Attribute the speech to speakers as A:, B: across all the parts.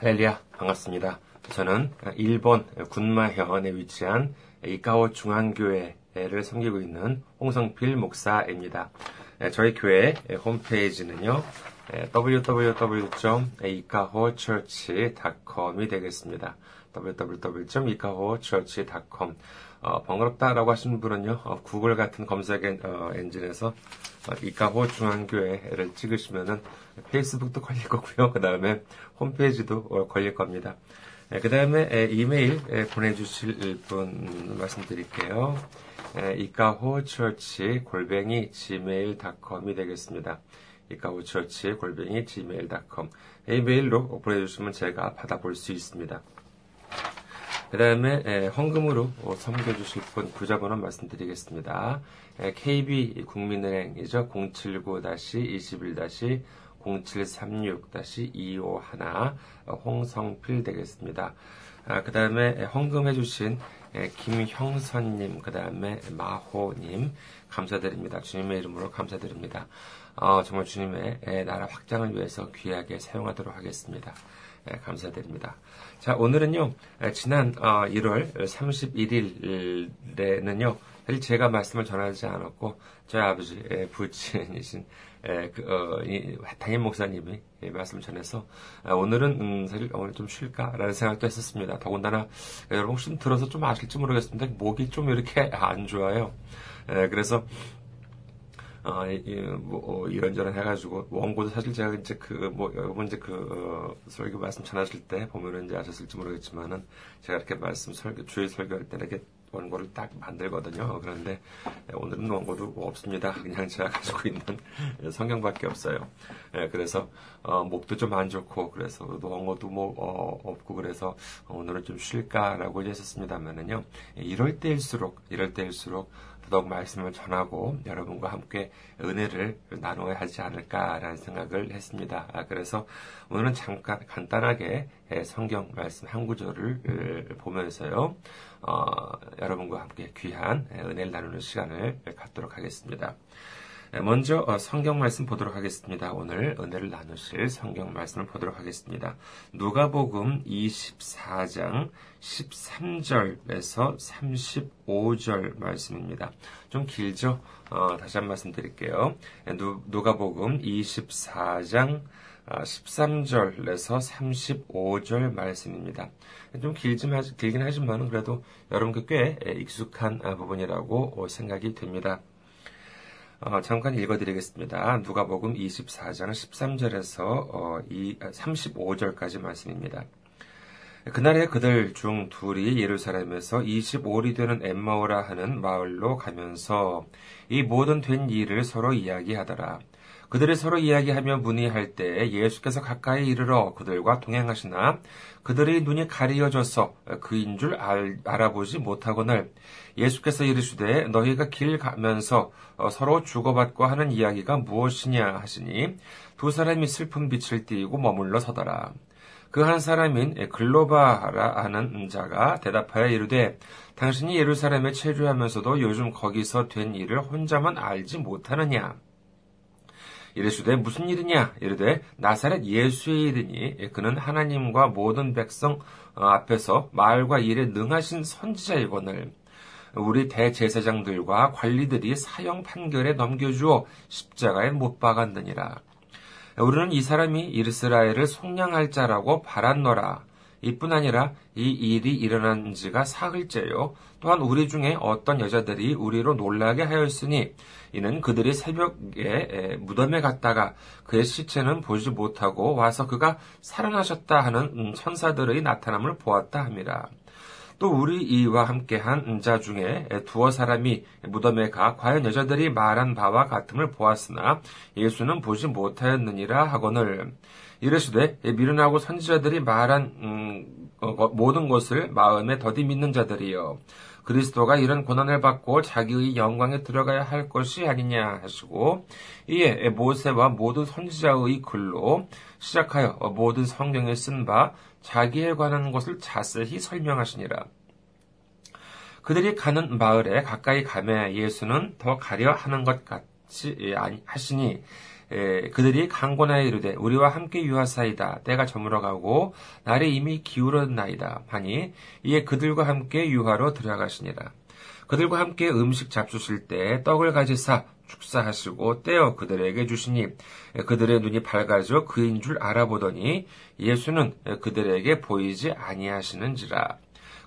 A: 할렐루야, 반갑습니다. 저는 일본 군마현에 위치한 이카오 중앙교회를 섬기고 있는 홍성필 목사입니다. 저희 교회 홈페이지는요, www.ikahochurch.com이 되겠습니다. www.ikahochurch.com 어, 번거롭다라고 하시는 분은요, 어, 구글 같은 검색 엔, 어, 엔진에서 어, 이카호 중앙교회를 찍으시면은 페이스북도 걸릴 거고요. 그 다음에 홈페이지도 어, 걸릴 겁니다. 그 다음에 이메일 보내주실 분 말씀드릴게요. 이카호처치 골뱅이 gmail.com이 되겠습니다. 이카호처치 골뱅이 gmail.com 이메일로 보내주시면 제가 받아볼 수 있습니다. 그 다음에 헌금으로 섬겨주실 분 구자번호 말씀드리겠습니다. KB 국민은행이죠. 079-21- 0736-251 홍성필 되겠습니다. 아, 그 다음에 헌금해주신 김형선님, 그 다음에 마호님, 감사드립니다. 주님의 이름으로 감사드립니다. 어, 정말 주님의 나라 확장을 위해서 귀하게 사용하도록 하겠습니다. 감사드립니다. 자, 오늘은요, 지난 1월 31일에는요, 사실 제가 말씀을 전하지 않았고, 저희 아버지, 부친이신 그, 어, 당임 목사님이 말씀을 전해서 아, 오늘은 음, 사실 오늘 좀 쉴까라는 생각도 했었습니다. 더군다나 여러분 혹시 들어서 좀 아실지 모르겠습니다. 목이 좀 이렇게 안 좋아요. 그래서 어, 이, 뭐, 어, 이런저런 해가지고, 원고도 사실 제가 이제 그, 뭐, 여러분 이제 그, 어, 설교 말씀 전하실 때 보면은 이제 아셨을지 모르겠지만은, 제가 이렇게 말씀 설교, 주의 설교할 때 이렇게 원고를 딱 만들거든요. 그런데 오늘은 원고도 없습니다. 그냥 제가 가지고 있는 성경밖에 없어요. 예, 그래서 어, 목도 좀 안 좋고 그래서 원고도 뭐 어, 없고 그래서 오늘은 좀 쉴까라고 했었습니다만은요. 이럴 때일수록 이럴 때일수록 더더욱 말씀을 전하고 여러분과 함께 은혜를 나눠야 하지 않을까라는 생각을 했습니다. 아, 그래서 오늘은 잠깐 간단하게 성경 말씀 한 구절을 보면서요. 어, 여러분과 함께 귀한 은혜를 나누는 시간을 갖도록 하겠습니다. 먼저 어, 성경 말씀 보도록 하겠습니다. 오늘 은혜를 나누실 성경 말씀을 보도록 하겠습니다. 누가복음 24장 13절에서 35절 말씀입니다. 좀 길죠? 어, 다시 한 말씀 드릴게요. 누가복음 24장 13절에서 35절 말씀입니다. 좀 길긴, 길긴 하지만 그래도 여러분께 꽤 익숙한 부분이라고 생각이 됩니다. 어, 잠깐 읽어드리겠습니다. 누가복음 24장 13절에서 어, 35절까지 말씀입니다. 그날에 그들 중 둘이 예루살렘에서 25리 되는 엠마오라 하는 마을로 가면서 이 모든 된 일을 서로 이야기하더라. 그들이 서로 이야기하며 문의할 때 예수께서 가까이 이르러 그들과 동행하시나 그들의 눈이 가리어져서 그인 줄 알, 아보지 못하거늘 예수께서 이르시되 너희가 길 가면서 어, 서로 주고받고 하는 이야기가 무엇이냐 하시니 두 사람이 슬픈 빛을 띠고 머물러 서더라. 그 한 사람인 글로바라 하는 자가 대답하여 이르되 당신이 예루살렘에 체류하면서도 요즘 거기서 된 일을 혼자만 알지 못하느냐? 이르시되 무슨 일이냐 이르되 나사렛 예수의 일이니 그는 하나님과 모든 백성 어, 앞에서 말과 일에 능하신 선지자이거늘 우리 대제사장들과 관리들이 사형 판결에 넘겨주어 십자가에 못 박았느니라. 우리는 이 사람이 이스라엘을 속량할 자라고 바란노라. 이뿐 아니라 이 일이 일어난 지가 사흘째요. 또한 우리 중에 어떤 여자들이 우리로 놀라게 하였으니 이는 그들이 새벽에 무덤에 갔다가 그의 시체는 보지 못하고 와서 그가 살아나셨다 하는 음, 천사들의 나타남을 보았다 함이라. 또 우리 이와 함께한 자 중에 두어 사람이 무덤에 가 과연 여자들이 말한 바와 같음을 보았으나 예수는 보지 못하였느니라 하거늘 이르시되 미련하고 선지자들이 말한 음, 어, 모든 것을 마음에 더디 믿는 자들이여 그리스도가 이런 고난을 받고 자기의 영광에 들어가야 할 것이 아니냐 하시고 이에 모세와 모든 선지자의 글로 시작하여 모든 성경에 쓴 바 자기에 관한 것을 자세히 설명하시니라. 그들이 가는 마을에 가까이 가매 예수는 더 가려 하는 것 같이 하시니 에, 그들이 강권하여 이르되 우리와 함께 유하사이다. 때가 저물어가고 날이 이미 기울었나이다. 하니 이에 그들과 함께 유하로 들어가시니라. 그들과 함께 음식 잡수실 때 떡을 가지사 축사하시고 떼어 그들에게 주시니 그들의 눈이 밝아져 그인 줄 알아보더니 예수는 그들에게 보이지 아니하시는지라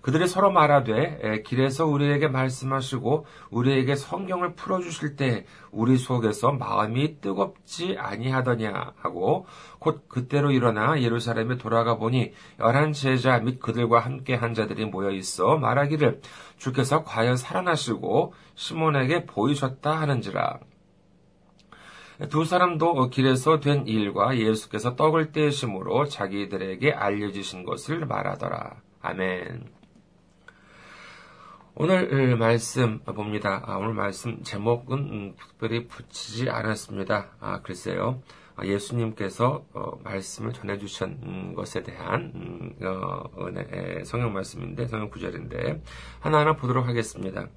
A: 그들이 서로 말하되 길에서 우리에게 말씀하시고 우리에게 성경을 풀어 주실 때 우리 속에서 마음이 뜨겁지 아니하더냐 하고 곧 그때로 일어나 예루살렘에 돌아가 보니 열한 제자 및 그들과 함께 한 자들이 모여 있어 말하기를 주께서 과연 살아나시고 시몬에게 보이셨다 하는지라. 두 사람도 길에서 된 일과 예수께서 떡을 떼심으로 자기들에게 알려주신 것을 말하더라. 아멘. 오늘 말씀 봅니다. 아, 오늘 말씀 제목은 음, 특별히 붙이지 않았습니다. 아, 글쎄요. 아, 예수님께서 어, 말씀을 전해주신 것에 대한 음, 어, 은혜, 성경 말씀인데, 성경 구절인데, 하나하나 보도록 하겠습니다.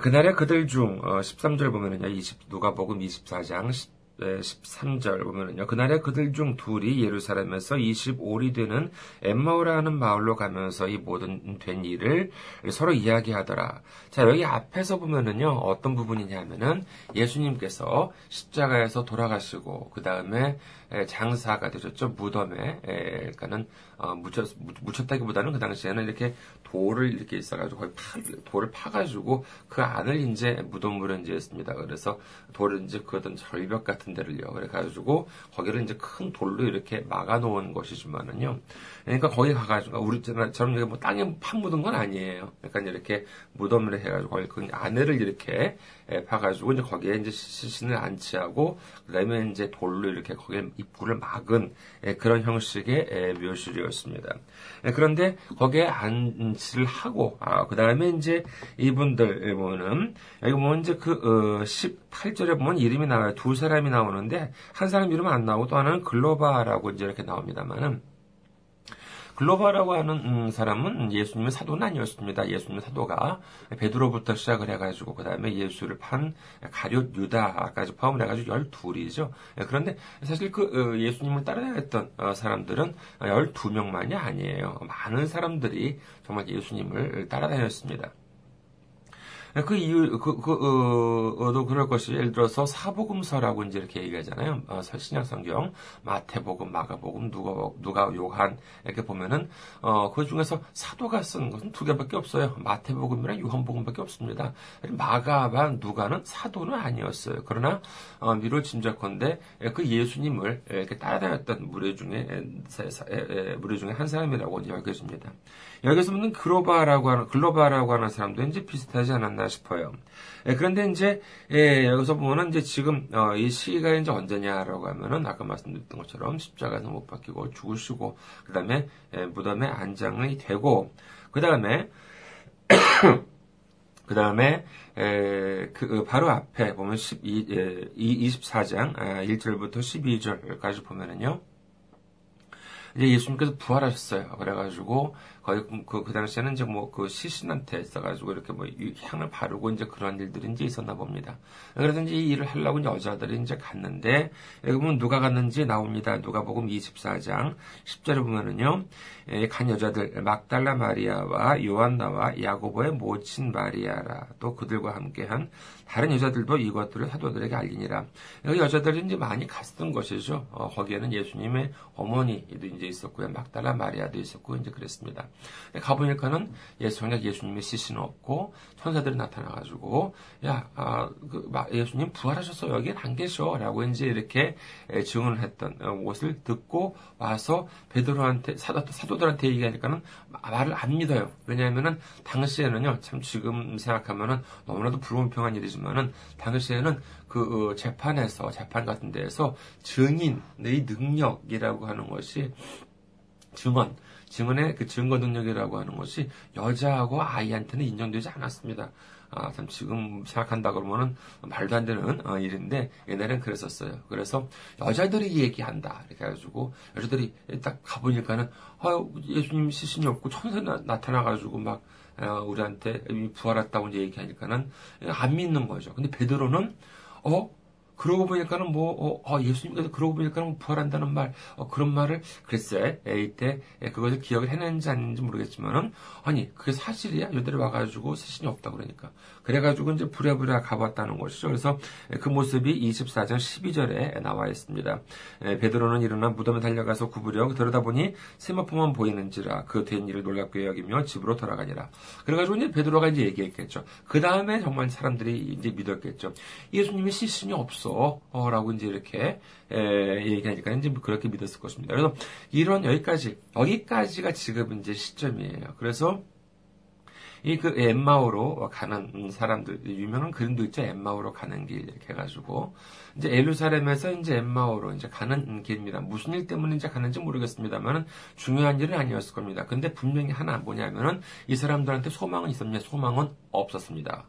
A: 그날에 그들 중 13절 어, 보면은요, 20, 누가 복음 24장 13절 보면은요. 그날에 그들 중 둘이 예루살렘에서 25리 되는 엠마오라는 마을로 가면서 이 모든 된 일을 서로 이야기하더라. 자, 여기 앞에서 보면은요. 어떤 부분이냐면은 예수님께서 십자가에서 돌아가시고 그 다음에 장사가 되셨죠. 무덤에 그러니까는 어, 묻혔, 묻혔다기보다는 그 당시에는 이렇게 돌을 이렇게 있어가지고 거의 파, 돌을 파가지고 그 안을 이제 무덤으로 이제 했습니다. 그래서 돌을 이제 그 어떤 절벽 같은 데를요. 그래가지고 거기를 이제 큰 돌로 이렇게 막아놓은 것이지만은요. 그러니까 거기 가가지고 우리처럼 이게 뭐 땅에 판 묻은 건 아니에요. 그러니까 이렇게 무덤을 해가지고 거기 그 안에를 이렇게 파가지고 이제 거기에 이제 시신을 안치하고 그다음에 이제 돌로 이렇게 거기에 입구를 막은 그런 형식의 묘실이었습니다. 그런데 거기에 안치를 하고 아, 그 다음에 이제 이분들 보면은 여기 보면 이제 그 어, 18절에 보면 이름이 나와요. 두 사람이 나오는데 한 사람 이름 안 나오고 또 하나는 글로바라고 이제 이렇게 나옵니다만은 글로바라고 하는 음, 사람은 예수님의 사도는 아니었습니다. 예수님의 사도가 베드로부터 시작을 해가지고 그 다음에 예수를 판 가룟 유다까지 포함을 해가지고 열둘이죠. 예, 그런데 사실 그 어, 예수님을 따라다녔던 어, 사람들은 열두 명만이 아니에요. 많은 사람들이 정말 예수님을 따라다녔습니다. 그 이유, 그, 그, 어, 도 그럴 것이, 예를 들어서 사복음서라고 이제 이렇게 얘기하잖아요. 어, 신약 성경, 마태복음, 마가복음, 누가, 누가, 요한, 이렇게 보면은, 어, 그 중에서 사도가 쓴 것은 두 개밖에 없어요. 마태복음이랑 요한복음밖에 없습니다. 마가와 누가는 사도는 아니었어요. 그러나, 어, 미룰 짐작컨대 그 예수님을 이렇게 따라다녔던 무리 중에, 무리 중에 한 사람이라고 여겨집니다. 여기서 보는 글로바라고 하는, 글로바라고 하는 사람도 이제 비슷하지 않았나 싶어요. 예, 그런데 이제, 예, 여기서 보면은 이제 지금, 어, 이 시기가 이제 언제냐라고 하면은 아까 말씀드렸던 것처럼 십자가에서 못 박히고 죽으시고, 그 다음에, 예, 무덤에 안장이 되고, 그 다음에, 그 다음에, 그, 바로 앞에 보면 12, 예, 24장, 1절부터 아, 12절까지 보면은요, 이제 예수님께서 부활하셨어요. 그래가지고 거의 그, 그 당시에는 이제 뭐 그 시신한테 있어가지고 이렇게 뭐 향을 바르고 이제 그런 일들이 이제 있었나 봅니다. 그래서 이제 이 일을 하려고 이제 여자들이 이제 갔는데 여기 보면 누가 갔는지 나옵니다. 누가 복음 24장 10절에 보면은요. 간 여자들 막달라 마리아와 요한나와 야고보의 모친 마리아라 또 그들과 함께한 다른 여자들도 이것들을 사도들에게 알리니라. 여기 여자들이 이제 많이 갔던 것이죠. 어, 거기에는 예수님의 어머니도 이제 있었고요. 막달라 마리아도 있었고 이제 그랬습니다. 가보니까는 예, 정작 예수님의 시신은 없고 천사들이 나타나가지고 야, 아, 그, 예수님 부활하셔서 여기에 안 계셔라고 이제 이렇게 증언을 했던 것을 어, 듣고 와서 베드로한테 사도, 사도들한테 얘기하니까는 말을 안 믿어요. 왜냐하면은 당시에는요, 참 지금 생각하면은 너무나도 불공평한 일이지만은 당시에는 그 어, 재판에서 재판 같은 데에서 증인의 능력이라고 하는 것이 증언 증언의 그 증거 능력이라고 하는 것이 여자하고 아이한테는 인정되지 않았습니다. 아, 참 지금 생각한다 그러면은 말도 안 되는 어, 일인데 옛날엔 그랬었어요. 그래서 여자들이 얘기한다 이렇게 해가지고 여자들이 딱 가보니까는 아, 예수님 시신이 없고 천사 나, 타나가지고 막 어, 우리한테 부활했다고 이제 얘기하니까는 안 믿는 거죠. 근데 베드로는 어 그러고 보니까는 뭐, 어, 어 예수님께서 그러고 보니까는 뭐 부활한다는 말, 어, 그런 말을 글쎄, 이때 그것을 기억을 해낸지 아닌지 모르겠지만은, 아니, 그게 사실이야? 요들이 와가지고 세신이 없다 그러니까. 그래가지고 이제 부랴부랴 가봤다는 것이죠. 그래서 그 모습이 24장 12절에 나와 있습니다. 베드로는 일어나 무덤에 달려가서 구부려 들여다보니 세마포만 보이는지라 그 된 일을 놀랍게 여기며 집으로 돌아가니라. 그래가지고 이제 베드로가 이제 얘기했겠죠. 그 다음에 정말 사람들이 이제 믿었겠죠. 예수님이 시신이 없어. 어, 라고 이제 이렇게 에, 얘기하니까 이제 그렇게 믿었을 것입니다. 그래서 이런 여기까지 여기까지가 지금 이제 시점이에요. 그래서 이그 엠마오로 가는 사람들 유명한 그림도 있죠. 엠마오로 가는 길 이렇게 해가지고 이제 에루살렘에서 이제 엠마오로 이제 가는 길입니다. 무슨 일 때문에 이제 가는지 모르겠습니다만은 중요한 일은 아니었을 겁니다. 근데 분명히 하나 뭐냐면은 이 사람들한테 소망은 있었냐? 소망은 없었습니다.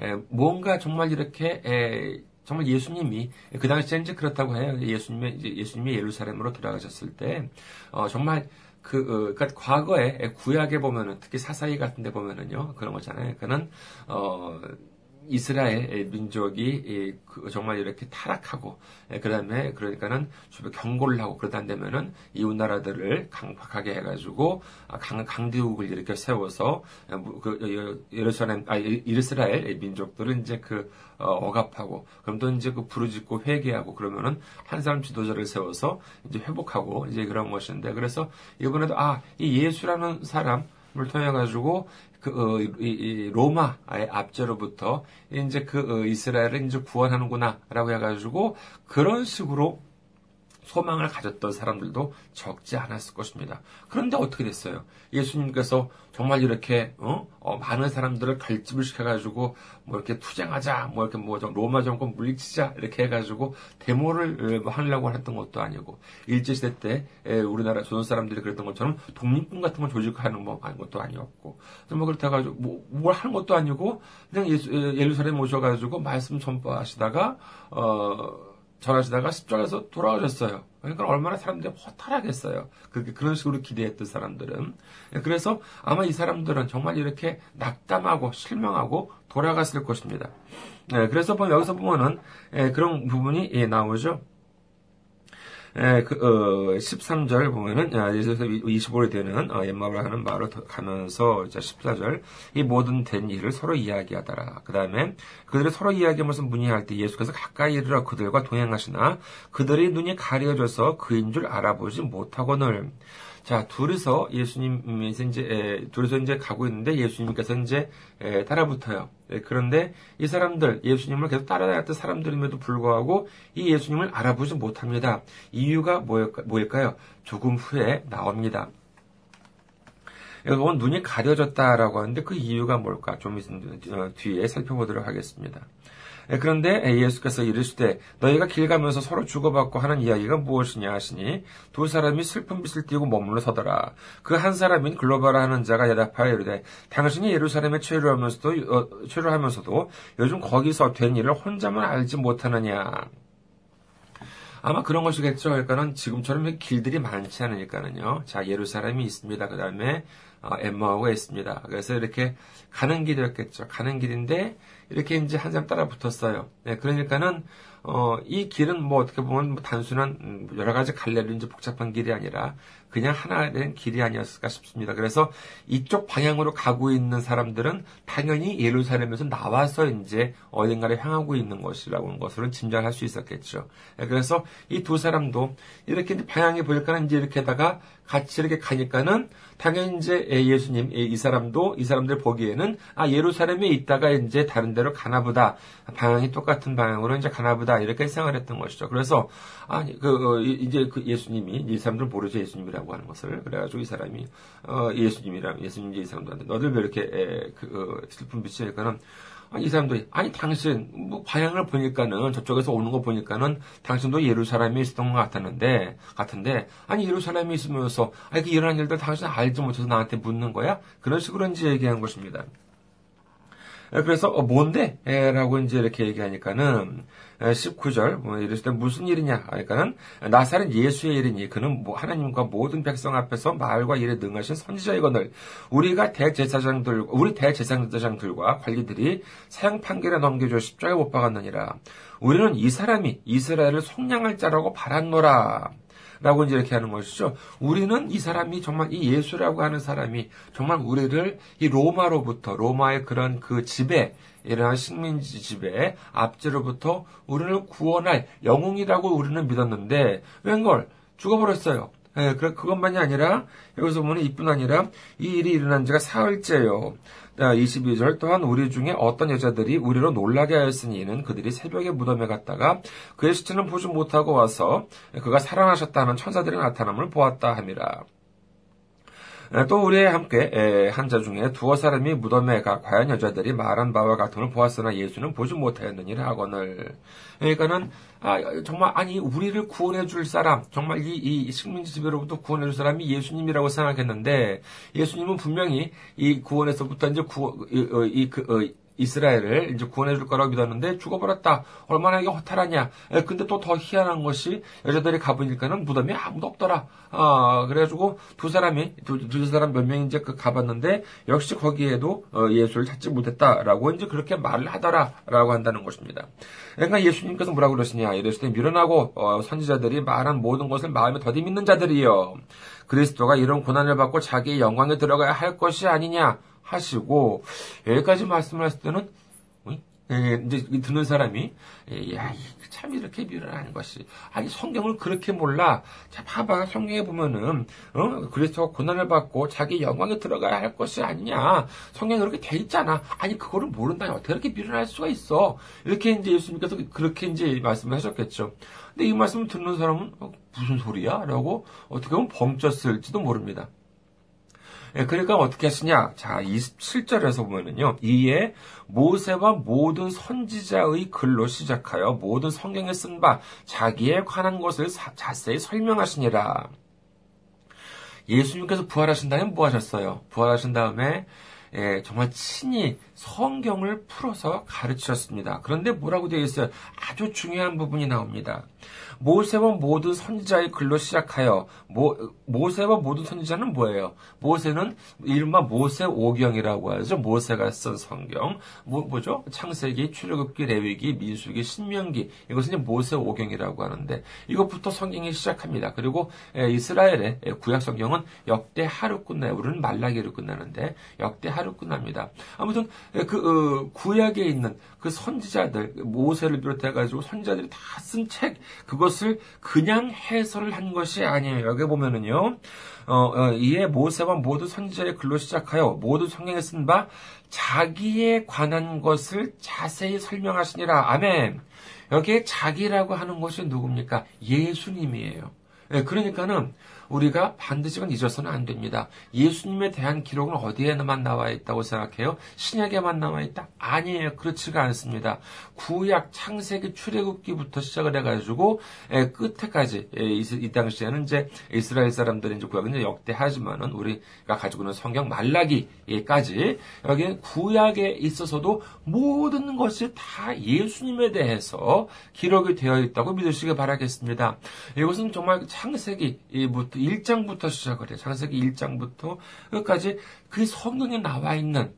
A: 에, 뭔가 정말 이렇게 에, 정말 예수님이 그 당시에 이제 그렇다고 해요. 예수님이 이제 예수님이 예루살렘으로 들어가셨을 때 어, 정말 그, 어, 그니까 과거에 구약에 보면은 특히 사사기 같은 데 보면은요, 그런 거잖아요. 그는, 어, 이스라엘 민족이 그 정말 이렇게 타락하고 그다음에 그러니까는 주변 경고를 하고 그러다 되면은 이웃 나라들을 강팍하게 해가지고 아, 강 강대국을 이렇게 세워서 그 예루살렘 아 이스라엘 민족들은 이제 그 어, 억압하고 그럼 또 이제 그 부르짖고 회개하고 그러면은 한 사람 지도자를 세워서 이제 회복하고 이제 그런 것인데 그래서 이번에도 아 이 예수라는 사람 을 통해 가지고 그, 어, 이, 이 로마의 압제로부터 이제 그 어, 이스라엘을 이제 구원하는구나라고 해가지고 그런 식으로 소망을 가졌던 사람들도 적지 않았을 것입니다. 그런데 어떻게 됐어요? 예수님께서 정말 이렇게 어? 어, 많은 사람들을 결집을 시켜가지고 뭐 이렇게 투쟁하자, 뭐 이렇게 뭐 로마 정권 물리치자 이렇게 해가지고 데모를 뭐 하려고 했던 것도 아니고 일제 시대 때 우리나라 조선 사람들이 그랬던 것처럼 독립군 같은 걸 조직하는 뭐 아닌 것도 아니었고 뭐 그렇다 가지고 뭐, 뭘 하는 것도 아니고 그냥 예수, 예루살렘 오셔가지고 말씀 전파하시다가 어. 전하시다가 십자가에서 돌아오셨어요. 그러니까 얼마나 사람들이 허탈하겠어요. 그렇게 그런 식으로 기대했던 사람들은. 그래서 아마 이 사람들은 정말 이렇게 낙담하고 실망하고 돌아갔을 것입니다. 네, 그래서 여기서 보면은 예, 그런 부분이 예, 나오죠. 에, 그, 어, 13절 보면은, 예수에서 25일 되는, 어, 옛마을 하는 말을 가면서, 자, 14절, 이 모든 된 일을 서로 이야기하더라. 그 다음에, 그들이 서로 이야기하면서 문의할 때 예수께서 가까이 이르러 그들과 동행하시나, 그들의 눈이 가려져서 그인 줄 알아보지 못하거늘, 자, 둘이서 예수님이 이제, 에, 둘이서 이제 가고 있는데 예수님께서 이제 에, 따라붙어요. 에, 그런데 이 사람들, 예수님을 계속 따라다녔던 사람들임에도 불구하고 이 예수님을 알아보지 못합니다. 이유가 뭐일까, 요 조금 후에 나옵니다. 여러분, 눈이 가려졌다라고 하는데 그 이유가 뭘까? 좀 어, 뒤에 살펴보도록 하겠습니다. 예, 그런데 예수께서 이르시되 너희가 길 가면서 서로 주고받고 하는 이야기가 무엇이냐 하시니 두 사람이 슬픈 빛을 띠고 머물러 서더라. 그 한 사람인 글로바라 하는 자가 대답하여 이르되 당신이 예루살렘에 체류하면서도 어, 체류하면서도 요즘 거기서 된 일을 혼자만 알지 못하느냐. 아마 그런 것이겠죠. 그러니까는 지금처럼 길들이 많지 않으니까는요. 자, 예루살렘이 있습니다. 그 다음에 어, 엠마오가 있습니다. 그래서 이렇게 가는 길이었겠죠. 가는 길인데 이렇게 이제 한 사람 따라 붙었어요. 네, 그러니까는 어, 이 길은 뭐 어떻게 보면 뭐 단순한 음, 여러 가지 갈래로 이제 복잡한 길이 아니라 그냥 하나 된 길이 아니었을까 싶습니다. 그래서 이쪽 방향으로 가고 있는 사람들은 당연히 예루살렘에서 나와서 이제 어딘가를 향하고 있는 것이라고 하는 것으로 짐작할 수 있었겠죠. 네, 그래서 이 두 사람도 이렇게 방향이 보일까는 이제 이렇게다가 같이 이렇게 가니까는 당연히 이제 예수님 이 사람도 이 사람들 보기에는 아 예루살렘에 있다가 이제 다른 데로 가나보다. 방향이 똑같은 방향으로 이제 가나보다. 이렇게 생각을 했던 것이죠. 그래서 아그 어, 이제 그 예수님이 이 사람들 모르죠. 예수님이라고 하는 것을. 그래가지고 이 사람이 어 예수님이라 예수님 이 사람들한테 너들 왜 이렇게 에, 그 어, 슬픈 빛이니까는 이 사람들이 아니 당신 뭐 방향을 보니까는 저쪽에서 오는 거 보니까는 당신도 예루살렘에 있었던 것 같았는데 같은데 아니 예루살렘에 있으면서 아니 그 일어난 일들 당신 알지 못해서 나한테 묻는 거야 그런 식으로 이제 얘기한 것입니다. 그래서 어, 뭔데? 라고 이제 이렇게 얘기하니까는 19절 뭐 이랬을 때 무슨 일이냐? 하니까는 나사렛 예수의 일이니 그는 뭐 하나님과 모든 백성 앞에서 말과 일에 능하신 선지자이거늘 우리가 대제사장들 우리 대제사장들과 관리들이 사형 판결에 넘겨줘 십자가에 못 박았느니라. 우리는 이 사람이 이스라엘을 속량할 자라고 바랐노라 라고 이제 이렇게 하는 것이죠. 우리는 이 사람이 정말 이 예수라고 하는 사람이 정말 우리를 이 로마로부터 로마의 그런 그 지배 이러한 식민지 지배 압제로부터 우리를 구원할 영웅이라고 우리는 믿었는데 웬걸 죽어버렸어요. 예, 그것만이 아니라 여기서 보면 이뿐 아니라 이 일이 일어난 지가 사흘째요. 22절 또한 우리 중에 어떤 여자들이 우리로 놀라게 하였으니 이는 그들이 새벽에 무덤에 갔다가 그의 시체는 보지 못하고 와서 그가 살아나셨다는 천사들의 나타남을 보았다 함이라. 또 우리의 함께 한 자 중에 두어 사람이 무덤에 가 과연 여자들이 말한 바와 걸 보았으나 예수는 보지 못하였느니라 하거늘. 그러니까는 아, 정말 아니 우리를 구원해 줄 사람 정말 이, 이 식민지 지배로부터 구원해 줄 사람이 예수님이라고 생각했는데 예수님은 분명히 이 구원에서부터 이제 구, 이, 이, 그, 어, 이스라엘을 이제 구원해 줄 거라고 믿었는데 죽어버렸다. 얼마나 이게 허탈하냐. 에, 근데 또 더 희한한 것이 여자들이 가보니까는 무덤이 아무도 없더라. 아, 그래가지고 두 사람이, 두, 두 사람 몇 명이 이제 그 가봤는데 역시 거기에도 어, 예수를 찾지 못했다라고 이제 그렇게 말을 하더라라고 한다는 것입니다. 그러니까 예수님께서 뭐라고 그러시냐. 이랬을 때 미련하고 어, 선지자들이 말한 모든 것을 마음에 더디 믿는 자들이요. 그리스도가 이런 고난을 받고 자기의 영광에 들어가야 할 것이 아니냐. 하시고 여기까지 말씀을 하실 때는 예, 이제 듣는 사람이 예, 야, 참 이렇게 미련한 것이 아니 성경을 그렇게 몰라. 자, 봐봐 성경에 보면은 어? 그래서 고난을 받고 자기 영광에 들어가야 할 것이 아니냐. 성경에 그렇게 돼 있잖아. 아니 그거를 모른다니 어떻게 그렇게 미련할 수가 있어? 이렇게 이제 예수님께서 그렇게 이제 말씀을 하셨겠죠. 근데 이 말씀을 듣는 사람은 어, 무슨 소리야?라고 어떻게 보면 벙쪘을지도 모릅니다. 예, 그러니까 어떻게 하시냐? 자, 27절에서 보면은요. 이에 모세와 모든 선지자의 글로 시작하여 모든 성경에 쓴 바 자기에 관한 것을 자세히 설명하시니라. 예수님께서 부활하신 다음에 뭐 하셨어요? 부활하신 다음에 예, 정말 친히 성경을 풀어서 가르치셨습니다. 그런데 뭐라고 되어 있어요? 아주 중요한 부분이 나옵니다. 모세와 모든 선지자의 글로 시작하여 모, 모세와 모든 선지자는 뭐예요? 모세는 이른바 모세 오경이라고 하죠. 모세가 쓴 성경. 뭐, 뭐죠? 창세기, 출애굽기, 레위기, 민수기, 신명기. 이것은 이제 모세 오경이라고 하는데 이것부터 성경이 시작합니다. 그리고 이스라엘의 구약 성경은 역대 하루 끝나요. 우리는 말라기로 끝나는데 역대 하루 끝납니다. 아무튼 그 어, 구약에 있는 그 선지자들 모세를 비롯해 가지고 선지자들이 다 쓴 책 그것을 그냥 해설을 한 것이 아니에요. 여기 보면은요. 어, 어, 이에 모세와 모두 선지자의 글로 시작하여 모두 성경에 쓴 바 자기에 관한 것을 자세히 설명하시니라. 아멘. 여기에 자기라고 하는 것이 누굽니까? 예수님이에요. 네, 그러니까는 우리가 반드시건 잊어서는 안 됩니다. 예수님에 대한 기록은 어디에만 나와 있다고 생각해요? 신약에만 나와 있다? 아니에요. 그렇지가 않습니다. 구약 창세기 출애굽기부터 시작을 해가지고 끝에까지 이, 당시에는 이제 이스라엘 사람들이 이제 구약은 이제 역대하지만은 우리가 가지고 있는 성경 말라기까지 여기 구약에 있어서도 모든 것이 다 예수님에 대해서 기록이 되어 있다고 믿으시기 바라겠습니다. 이것은 정말 창세기부터 1장부터 시작을 해요. 창세기 1장부터 끝까지 그 성경에 나와 있는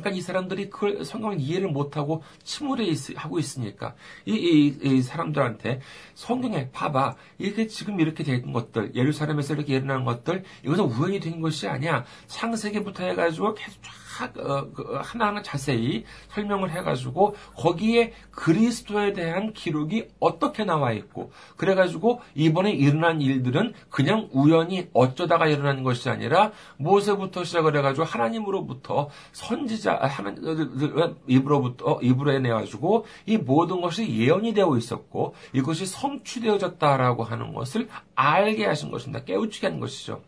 A: 그러니까 이 사람들이 그 성경을 이해를 못하고 침울해 하고 있으니까 이, 이, 이, 사람들한테 성경에 봐봐 이게 지금 이렇게 된 것들 예루살렘에서 이렇게 일어난 것들 이것은 우연히 된 것이 아니야 창세기부터 해가지고 계속 쫙 어, 그, 하나하나 자세히 설명을 해가지고 거기에 그리스도에 대한 기록이 어떻게 나와 있고 그래가지고 이번에 일어난 일들은 그냥 우연히 어쩌다가 일어난 것이 아니라 모세부터 시작을 해가지고 하나님으로부터 선지자 하나님 입으로부터 입으로 해내가지고 이 모든 것이 예언이 되어 있었고 이것이 성취되어졌다라고 하는 것을 알게 하신 것입니다. 깨우치게 하는 것이죠.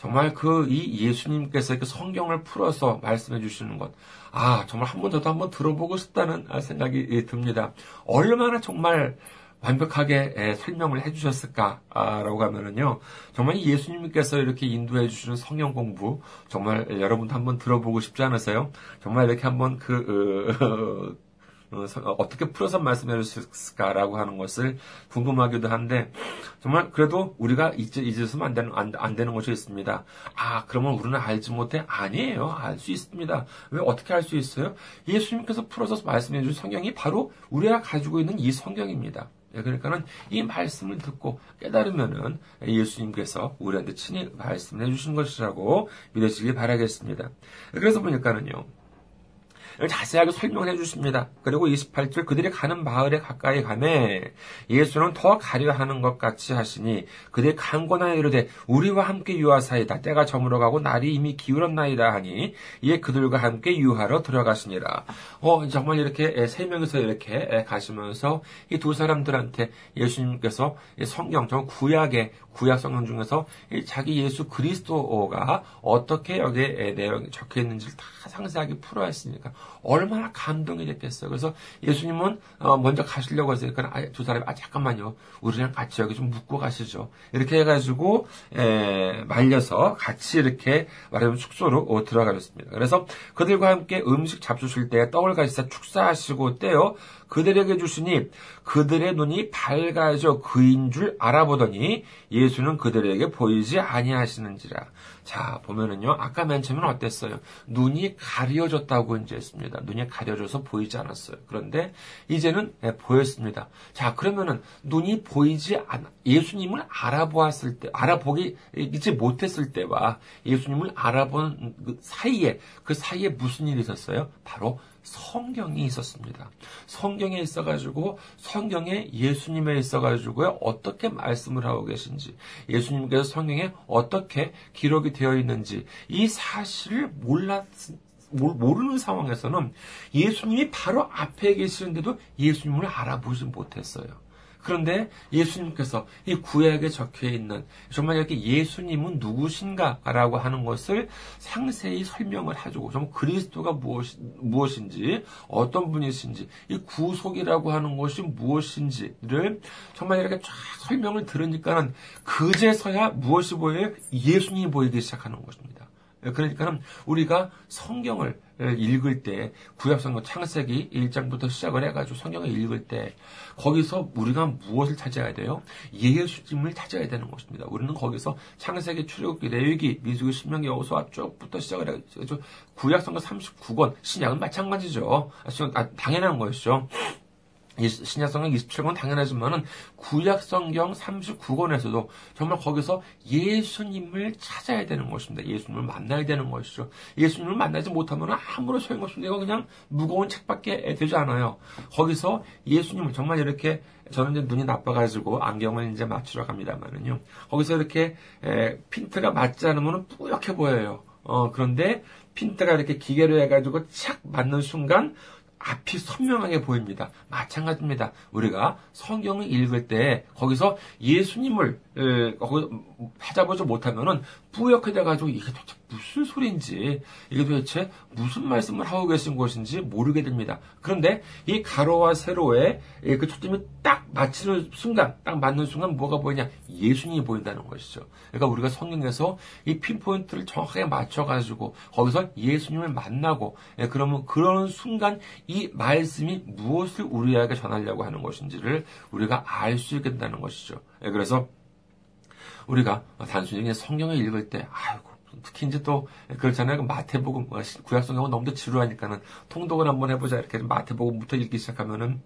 A: 정말 그 이 예수님께서 그 성경을 풀어서 말씀해 주시는 것, 아, 정말 한번 더도 한번 들어보고 싶다는 생각이 듭니다. 얼마나 정말 완벽하게 설명을 해주셨을까라고 하면은요, 정말 예수님께서 이렇게 인도해 주시는 성경 공부, 정말 여러분도 한번 들어보고 싶지 않으세요? 정말 이렇게 한번 그, 어, 어 떻게 풀어서 말씀해 주실까라고 하는 것을 궁금하기도 한데 정말 그래도 우리가 잊, 잊으면 안 되는 안, 안 되는 것이 있습니다. 아 그러면 우리는 알지 못해 아니에요 알 수 있습니다. 왜 어떻게 알 수 있어요? 예수님께서 풀어서 말씀해 주신 성경이 바로 우리가 가지고 있는 이 성경입니다. 예, 그러니까는 이 말씀을 듣고 깨달으면은 예수님께서 우리한테 친히 말씀해 주신 것이라고 믿으시길 바라겠습니다. 그래서 보니까는요. 자세하게 설명해 주십니다. 그리고 28절 그들이 가는 마을에 가까이 가매 예수는 더 가려 하는 것 같이 하시니 그들이 강권하여 이르되 우리와 함께 유하사이다 때가 저물어 가고 날이 이미 기울었나이다 하니 이에 그들과 함께 유하러 들어가시니라. 어 정말 이렇게 세 명이서 이렇게 가시면서 이 두 사람들한테 예수님께서 성경 정 구약의 구약 성경 중에서 자기 예수 그리스도가 어떻게 여기에 내용이 적혀 있는지를 다 상세하게 풀어 했으니까 얼마나 감동이 됐겠어요. 그래서 예수님은 어, 먼저 가시려고 했으니까 두 사람이 아 잠깐만요. 우리랑 같이 여기 좀 묵고 가시죠. 이렇게 해가지고 에, 말려서 같이 이렇게 말하면 숙소로 어, 들어가셨습니다. 그래서 그들과 함께 음식 잡수실 때 떡을 가지사 축사하시고 떼어 그들에게 주시니 그들의 눈이 밝아져 그인 줄 알아보더니 예수는 그들에게 보이지 아니하시는지라. 자, 보면은요, 아까 맨 처음에는 어땠어요? 눈이 가려졌다고 이제 했습니다. 눈이 가려져서 보이지 않았어요. 그런데 이제는 네, 보였습니다. 자, 그러면은 눈이 보이지 않, 예수님을 알아보았을 때, 알아보기, 이제 못했을 때와 예수님을 알아본 그 사이에, 그 사이에 무슨 일이 있었어요? 바로 성경이 있었습니다. 성경에 있어가지고 성경에 예수님에 있어가지고요 어떻게 말씀을 하고 계신지 예수님께서 성경에 어떻게 기록이 되어 있는지 이 사실을 몰랐 모르는 상황에서는 예수님이 바로 앞에 계시는데도 예수님을 알아보지 못했어요. 그런데 예수님께서 이 구약에 적혀 있는 정말 이렇게 예수님은 누구신가라고 하는 것을 상세히 설명을 해주고 정말 그리스도가 무엇, 무엇인지 어떤 분이신지 이 구속이라고 하는 것이 무엇인지를 정말 이렇게 쫙 설명을 들으니까는 그제서야 무엇이 보여요? 예수님이 보이기 시작하는 것입니다. 그러니까는 우리가 성경을 읽을 때 구약성경 창세기 1장부터 시작을 해가지고 성경을 읽을 때 거기서 우리가 무엇을 찾아야 돼요? 예수님을 찾아야 되는 것입니다. 우리는 거기서 창세기, 출애굽기, 레위기, 미수기, 신명기, 여호수아 쭉부터 시작을 해가지고 구약성경 39권 신약은 마찬가지죠. 아, 당연한 것이죠. 신약성경 27권 당연하지만은 구약성경 39권에서도 정말 거기서 예수님을 찾아야 되는 것입니다. 예수님을 만나야 되는 것이죠. 예수님을 만나지 못하면 아무런 소용없습니다. 이거 그냥 무거운 책밖에 되지 않아요. 거기서 예수님을 정말 이렇게 저는 이제 눈이 나빠가지고 안경을 이제 맞추러 갑니다만은요. 거기서 이렇게 에, 핀트가 맞지 않으면 뿌옇게 보여요. 어, 그런데 핀트가 이렇게 기계로 해가지고 착 맞는 순간 앞이 선명하게 보입니다. 마찬가지입니다. 우리가 성경을 읽을 때 거기서 예수님을 에, 거기 찾아보지 못하면은 뿌옇게 돼가지고 이게 도대체 무슨 소리인지 이게 도대체 무슨 말씀을 하고 계신 것인지 모르게 됩니다. 그런데 이 가로와 세로에 그 초점이 딱 맞추는 순간, 딱 맞는 순간 뭐가 보이냐? 예수님이 보인다는 것이죠. 그러니까 우리가 성경에서 이 핀포인트를 정확하게 맞춰가지고 거기서 예수님을 만나고 예, 그러면 그러는 순간 이 말씀이 무엇을 우리에게 전하려고 하는 것인지를 우리가 알 수 있게 된다는 것이죠. 예, 그래서 우리가 단순히 성경을 읽을 때, 아이고, 특히 이제 또 그렇잖아요. 그 마태복음, 어, 구약성경은 너무 지루하니까는 통독을 한번 해보자. 이렇게 마태복음부터 읽기 시작하면은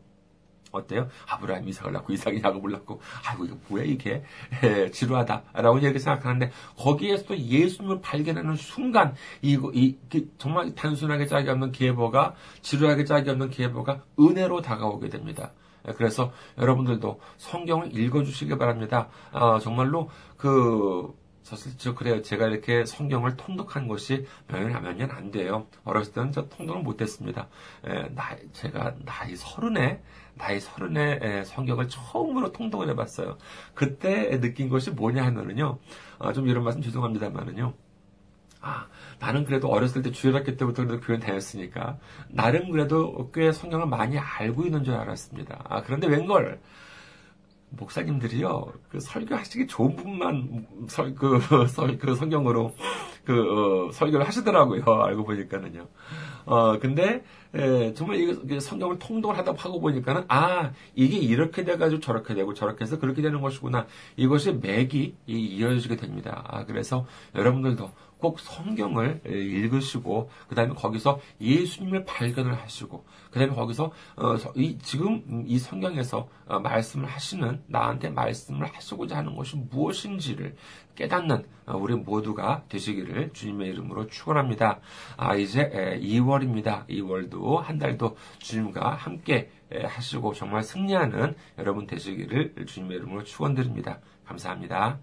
A: 어때요? 아브라함 이삭을 낳고 이삭이 야곱을 낳고 아이고 이거 뭐야 이게 에, 지루하다라고 이렇게 생각하는데 거기에서 또 예수님을 발견하는 순간 이거 이 정말 단순하게 짝이 없는 계보가 지루하게 짝이 없는 계보가 은혜로 다가오게 됩니다. 그래서 여러분들도 성경을 읽어주시기 바랍니다. 어, 정말로 그 사실 저 그래요. 제가 이렇게 성경을 통독한 것이 몇년 몇안 돼요. 어렸을 때는 저 통독을 못했습니다. 에, 나 제가 나이 서른에 나이 서른에 성경을 처음으로 통독을 해봤어요. 그때 느낀 것이 뭐냐 하면은요. 어, 좀 이런 말씀 죄송합니다만은요. 아, 나는 그래도 어렸을 때 주일학교 때부터 그래도 교회 다녔으니까, 나름 그래도 꽤 성경을 많이 알고 있는 줄 알았습니다. 아, 그런데 웬걸, 목사님들이요, 그 설교하시기 좋은 부분만 설, 그, 설, 그 성경으로 그, 어, 설교를 하시더라고요. 알고 보니까는요. 어, 근데, 에, 정말 이 성경을 통독을 하다 하고 보니까는, 아, 이게 이렇게 돼가지고 저렇게 되고 저렇게 해서 그렇게 되는 것이구나. 이것이 맥이 이어지게 됩니다. 아, 그래서 여러분들도 꼭 성경을 읽으시고 그 다음에 거기서 예수님을 발견을 하시고 그 다음에 거기서 어, 이, 지금 이 성경에서 어, 말씀을 하시는 나한테 말씀을 하시고자 하는 것이 무엇인지를 깨닫는 어, 우리 모두가 되시기를 주님의 이름으로 축원합니다. 아 이제 2월입니다. 2월도 한 달도 주님과 함께 하시고 정말 승리하는 여러분 되시기를 주님의 이름으로 축원드립니다. 감사합니다.